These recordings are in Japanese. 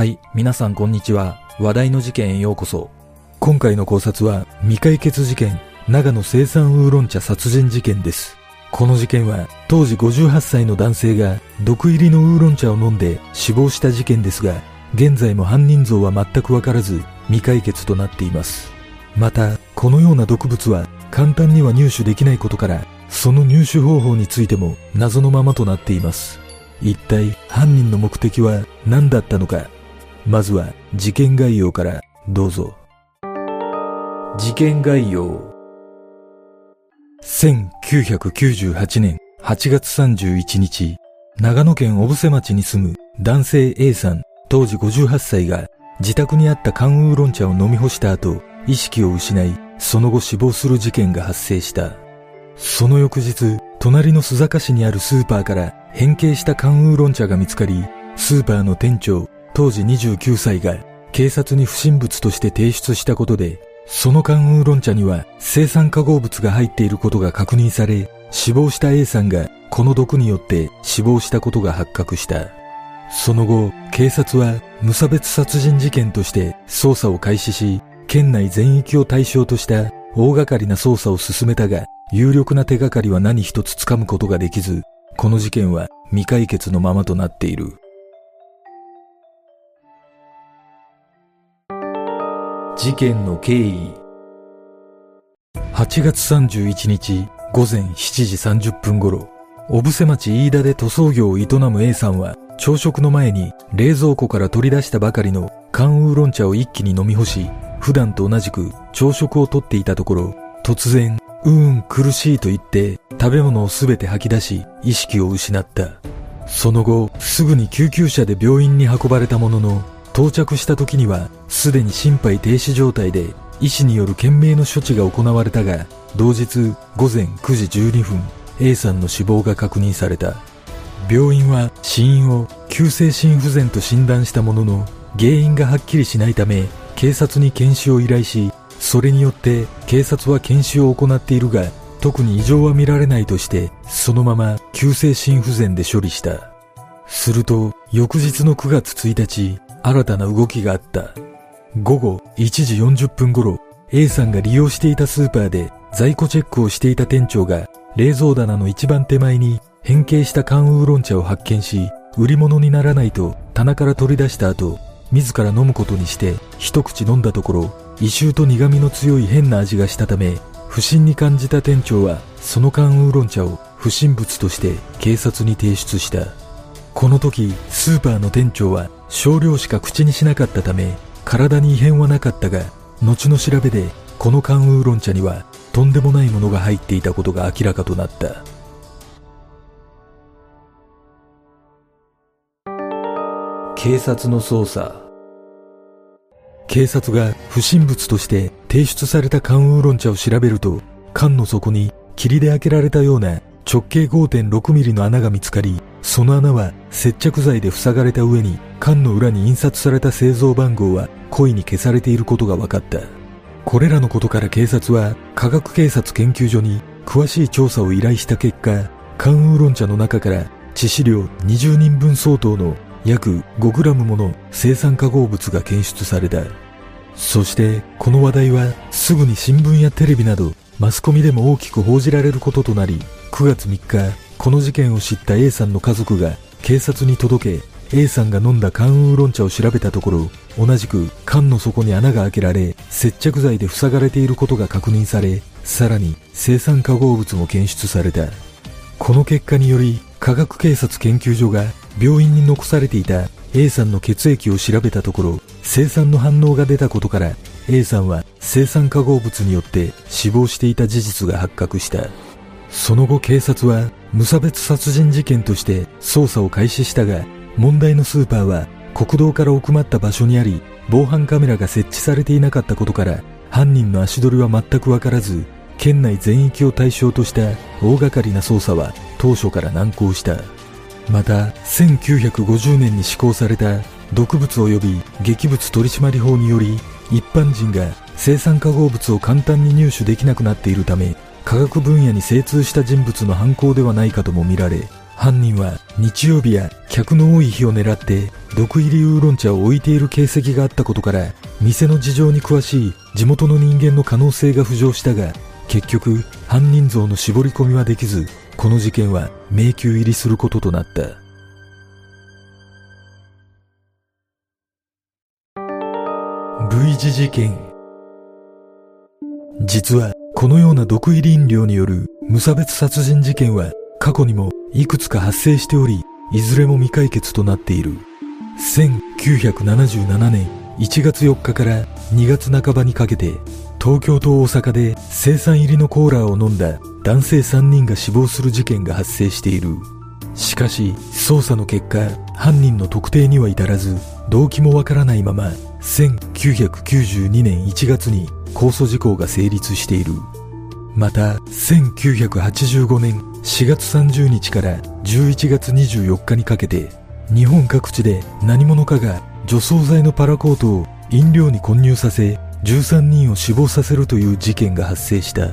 はい、皆さんこんにちは。話題の事件へようこそ。今回の考察は未解決事件、長野生産ウーロン茶殺人事件です。この事件は当時58歳の男性が毒入りのウーロン茶を飲んで死亡した事件ですが、現在も犯人像は全くわからず未解決となっています。また、このような毒物は簡単には入手できないことから、その入手方法についても謎のままとなっています。一体犯人の目的は何だったのかまずは事件概要からどうぞ。事件概要。1998年8月31日、長野県小布施町に住む男性 A さん当時58歳が自宅にあった缶ウーロン茶を飲み干した後、意識を失い、その後死亡する事件が発生した。その翌日、隣の須坂市にあるスーパーから変形した缶ウーロン茶が見つかり、スーパーの店長当時29歳が警察に不審物として提出したことで、その缶ウーロン茶には生産化合物が入っていることが確認され、死亡した A さんがこの毒によって死亡したことが発覚した。その後、警察は無差別殺人事件として捜査を開始し、県内全域を対象とした大掛かりな捜査を進めたが、有力な手がかりは何一つ掴むことができず、この事件は未解決のままとなっている。事件の経緯。8月31日午前7時30分頃小布施町飯田で塗装業を営む A さんは朝食の前に冷蔵庫から取り出したばかりの缶ウーロン茶を一気に飲み干し普段と同じく朝食をとっていたところ突然うーん苦しいと言って食べ物をすべて吐き出し意識を失った。その後すぐに救急車で病院に運ばれたものの到着した時にはすでに心肺停止状態で医師による懸命の処置が行われたが同日午前9時12分 A さんの死亡が確認された。病院は死因を急性心不全と診断したものの原因がはっきりしないため警察に検視を依頼しそれによって警察は検視を行っているが特に異常は見られないとしてそのまま急性心不全で処理した。すると翌日の9月1日新たな動きがあった。午後1時40分頃、A さんが利用していたスーパーで在庫チェックをしていた店長が冷蔵棚の一番手前に変形した缶ウーロン茶を発見し、売り物にならないと棚から取り出した後、自ら飲むことにして一口飲んだところ、異臭と苦味の強い変な味がしたため、不審に感じた店長はその缶ウーロン茶を不審物として警察に提出した。この時、スーパーの店長は少量しか口にしなかったため体に異変はなかったが後の調べでこの缶ウーロン茶にはとんでもないものが入っていたことが明らかとなった。警察の捜査。警察が不審物として提出された缶ウーロン茶を調べると缶の底に霧で開けられたような直径5.6ミリの穴が見つかりその穴は接着剤で塞がれた上に缶の裏に印刷された製造番号は故意に消されていることが分かった。これらのことから警察は科学警察研究所に詳しい調査を依頼した結果缶ウーロン茶の中から致死量20人分相当の約 5g もの生産化合物が検出された。そしてこの話題はすぐに新聞やテレビなどマスコミでも大きく報じられることとなり9月3日この事件を知った A さんの家族が警察に届け A さんが飲んだ缶ウーロン茶を調べたところ、同じく缶の底に穴が開けられ、接着剤で塞がれていることが確認され、さらに生産化合物も検出された。この結果により、科学警察研究所が病院に残されていた A さんの血液を調べたところ、生産の反応が出たことから、A さんは生産化合物によって死亡していた事実が発覚した。その後警察は無差別殺人事件として捜査を開始したが、問題のスーパーは国道から奥まった場所にあり、防犯カメラが設置されていなかったことから、犯人の足取りは全くわからず、県内全域を対象とした大掛かりな捜査は当初から難航した。また、1950年に施行された毒物及び劇物取締法により、一般人が生産化合物を簡単に入手できなくなっているため、科学分野に精通した人物の犯行ではないかとも見られ、犯人は日曜日や客の多い日を狙って毒入りウーロン茶を置いている形跡があったことから店の事情に詳しい地元の人間の可能性が浮上したが結局犯人像の絞り込みはできずこの事件は迷宮入りすることとなった。V 字事件。実はこのような毒入り飲料による無差別殺人事件は過去にもいくつか発生しており、いずれも未解決となっている。1977年1月4日から2月半ばにかけて、東京と大阪で生産入りのコーラを飲んだ男性3人が死亡する事件が発生している。しかし、捜査の結果、犯人の特定には至らず、動機もわからないまま、1992年1月に控訴事項が成立している。また、1985年4月30日から11月24日にかけて日本各地で何者かが除草剤のパラコートを飲料に混入させ13人を死亡させるという事件が発生した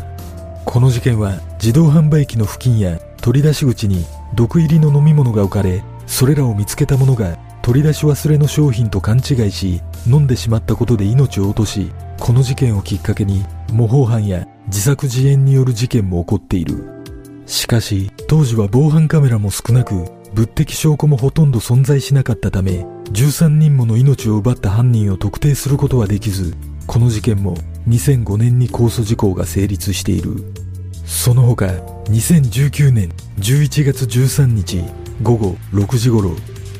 この事件は自動販売機の付近や取り出し口に毒入りの飲み物が置かれそれらを見つけた者が取り出し忘れの商品と勘違いし飲んでしまったことで命を落としこの事件をきっかけに模倣犯や自作自演による事件も起こっているしかし、当時は防犯カメラも少なく、物的証拠もほとんど存在しなかったため、13人もの命を奪った犯人を特定することはできず、この事件も2005年に控訴事項が成立している。その他、2019年11月13日午後6時頃、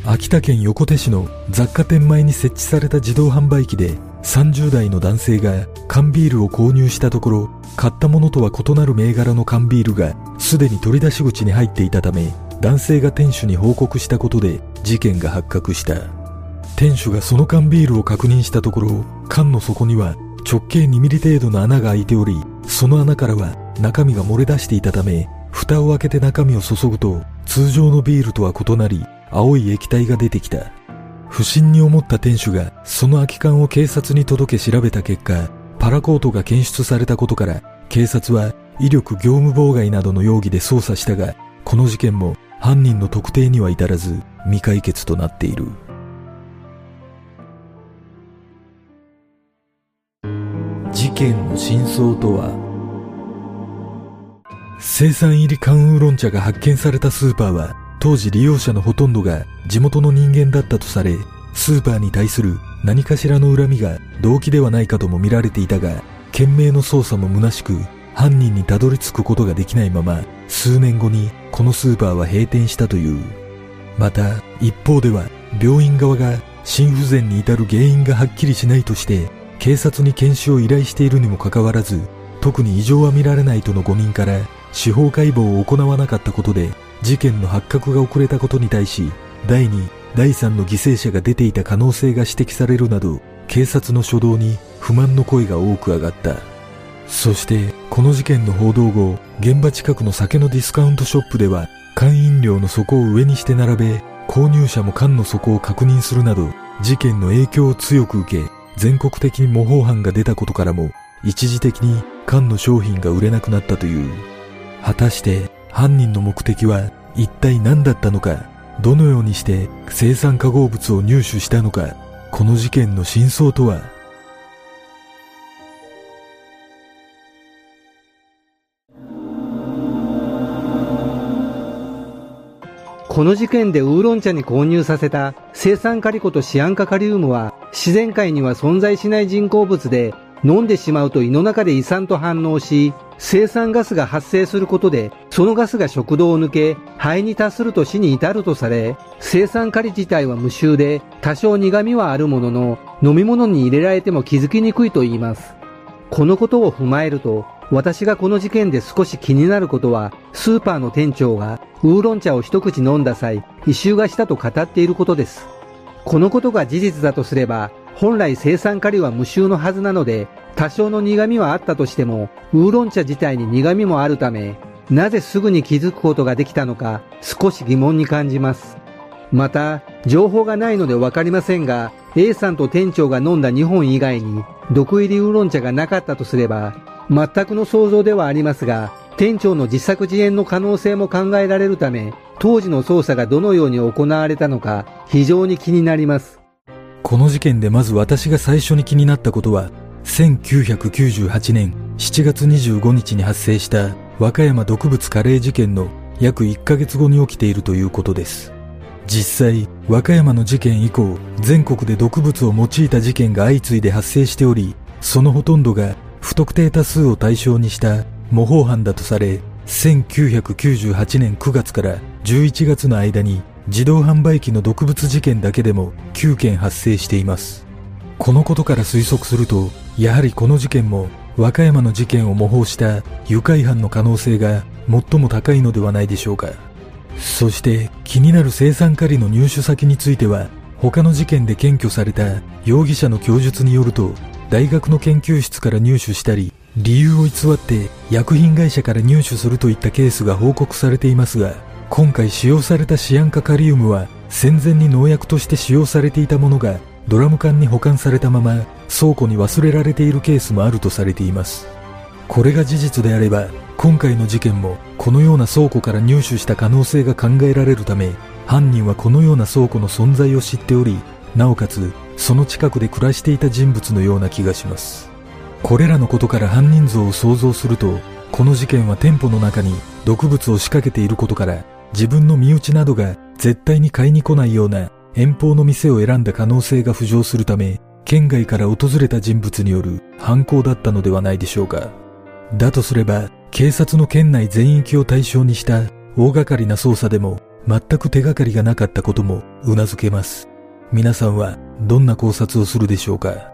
秋田県横手市の雑貨店前に設置された自動販売機で30代の男性が缶ビールを購入したところ、買ったものとは異なる銘柄の缶ビールがすでに取り出し口に入っていたため、男性が店主に報告したことで事件が発覚した。店主がその缶ビールを確認したところ、缶の底には直径2ミリ程度の穴が開いており、その穴からは中身が漏れ出していたため、蓋を開けて中身を注ぐと、通常のビールとは異なり、青い液体が出てきた。不審に思った店主がその空き缶を警察に届け調べた結果、パラコートが検出されたことから警察は威力業務妨害などの容疑で捜査したが、この事件も犯人の特定には至らず未解決となっている。事件の真相とは生産入り缶ウーロン茶が発見されたスーパーは当時利用者のほとんどが地元の人間だったとされ、スーパーに対する何かしらの恨みが動機ではないかとも見られていたが、懸命の捜査も虚しく、犯人にたどり着くことができないまま、数年後にこのスーパーは閉店したという。また、一方では、病院側が心不全に至る原因がはっきりしないとして、警察に検視を依頼しているにもかかわらず、特に異常は見られないとの誤認から、司法解剖を行わなかったことで、事件の発覚が遅れたことに対し、第2、第3の犠牲者が出ていた可能性が指摘されるなど、警察の初動に不満の声が多く上がった。そして、この事件の報道後、現場近くの酒のディスカウントショップでは、缶飲料の底を上にして並べ、購入者も缶の底を確認するなど、事件の影響を強く受け、全国的に模倣犯が出たことからも、一時的に缶の商品が売れなくなったという。果たして犯人の目的は一体何だったのか、どのようにして生産化合物を入手したのか、この事件の真相とは？この事件でウーロン茶に混入させた生酸カリコとシアン化カリウムは自然界には存在しない人工物で飲んでしまうと胃の中で胃酸と反応し生酸ガスが発生することでそのガスが食道を抜け肺に達すると死に至るとされ生酸カリ自体は無臭で多少苦味はあるものの飲み物に入れられても気づきにくいと言いますこのことを踏まえると私がこの事件で少し気になることは、スーパーの店長がウーロン茶を一口飲んだ際、異臭がしたと語っていることです。このことが事実だとすれば、本来生産カリは無臭のはずなので、多少の苦味はあったとしても、ウーロン茶自体に苦味もあるため、なぜすぐに気づくことができたのか、少し疑問に感じます。また、情報がないのでわかりませんが、A さんと店長が飲んだ2本以外に、毒入りウーロン茶がなかったとすれば、全くの想像ではありますが、店長の自作自演の可能性も考えられるため、当時の捜査がどのように行われたのか、非常に気になります。この事件でまず私が最初に気になったことは、1998年7月25日に発生した和歌山毒物カレー事件の約1ヶ月後に起きているということです。実際、和歌山の事件以降、全国で毒物を用いた事件が相次いで発生しており、そのほとんどが不特定多数を対象にした模倣犯だとされ、1998年9月から11月の間に自動販売機の毒物事件だけでも9件発生しています。このことから推測すると、やはりこの事件も和歌山の事件を模倣した愉快犯の可能性が最も高いのではないでしょうか。そして気になる生産カリの入手先については他の事件で検挙された容疑者の供述によると大学の研究室から入手したり、理由を偽って薬品会社から入手するといったケースが報告されていますが、今回使用されたシアン化カリウムは戦前に農薬として使用されていたものがドラム缶に保管されたまま倉庫に忘れられているケースもあるとされています。これが事実であれば、今回の事件もこのような倉庫から入手した可能性が考えられるため、犯人はこのような倉庫の存在を知っており、なおかつその近くで暮らしていた人物のような気がしますこれらのことから犯人像を想像するとこの事件は店舗の中に毒物を仕掛けていることから自分の身内などが絶対に買いに来ないような遠方の店を選んだ可能性が浮上するため県外から訪れた人物による犯行だったのではないでしょうか。だとすれば警察の県内全域を対象にした大掛かりな捜査でも全く手がかりがなかったことも頷けます。皆さんはどんな考察をするでしょうか。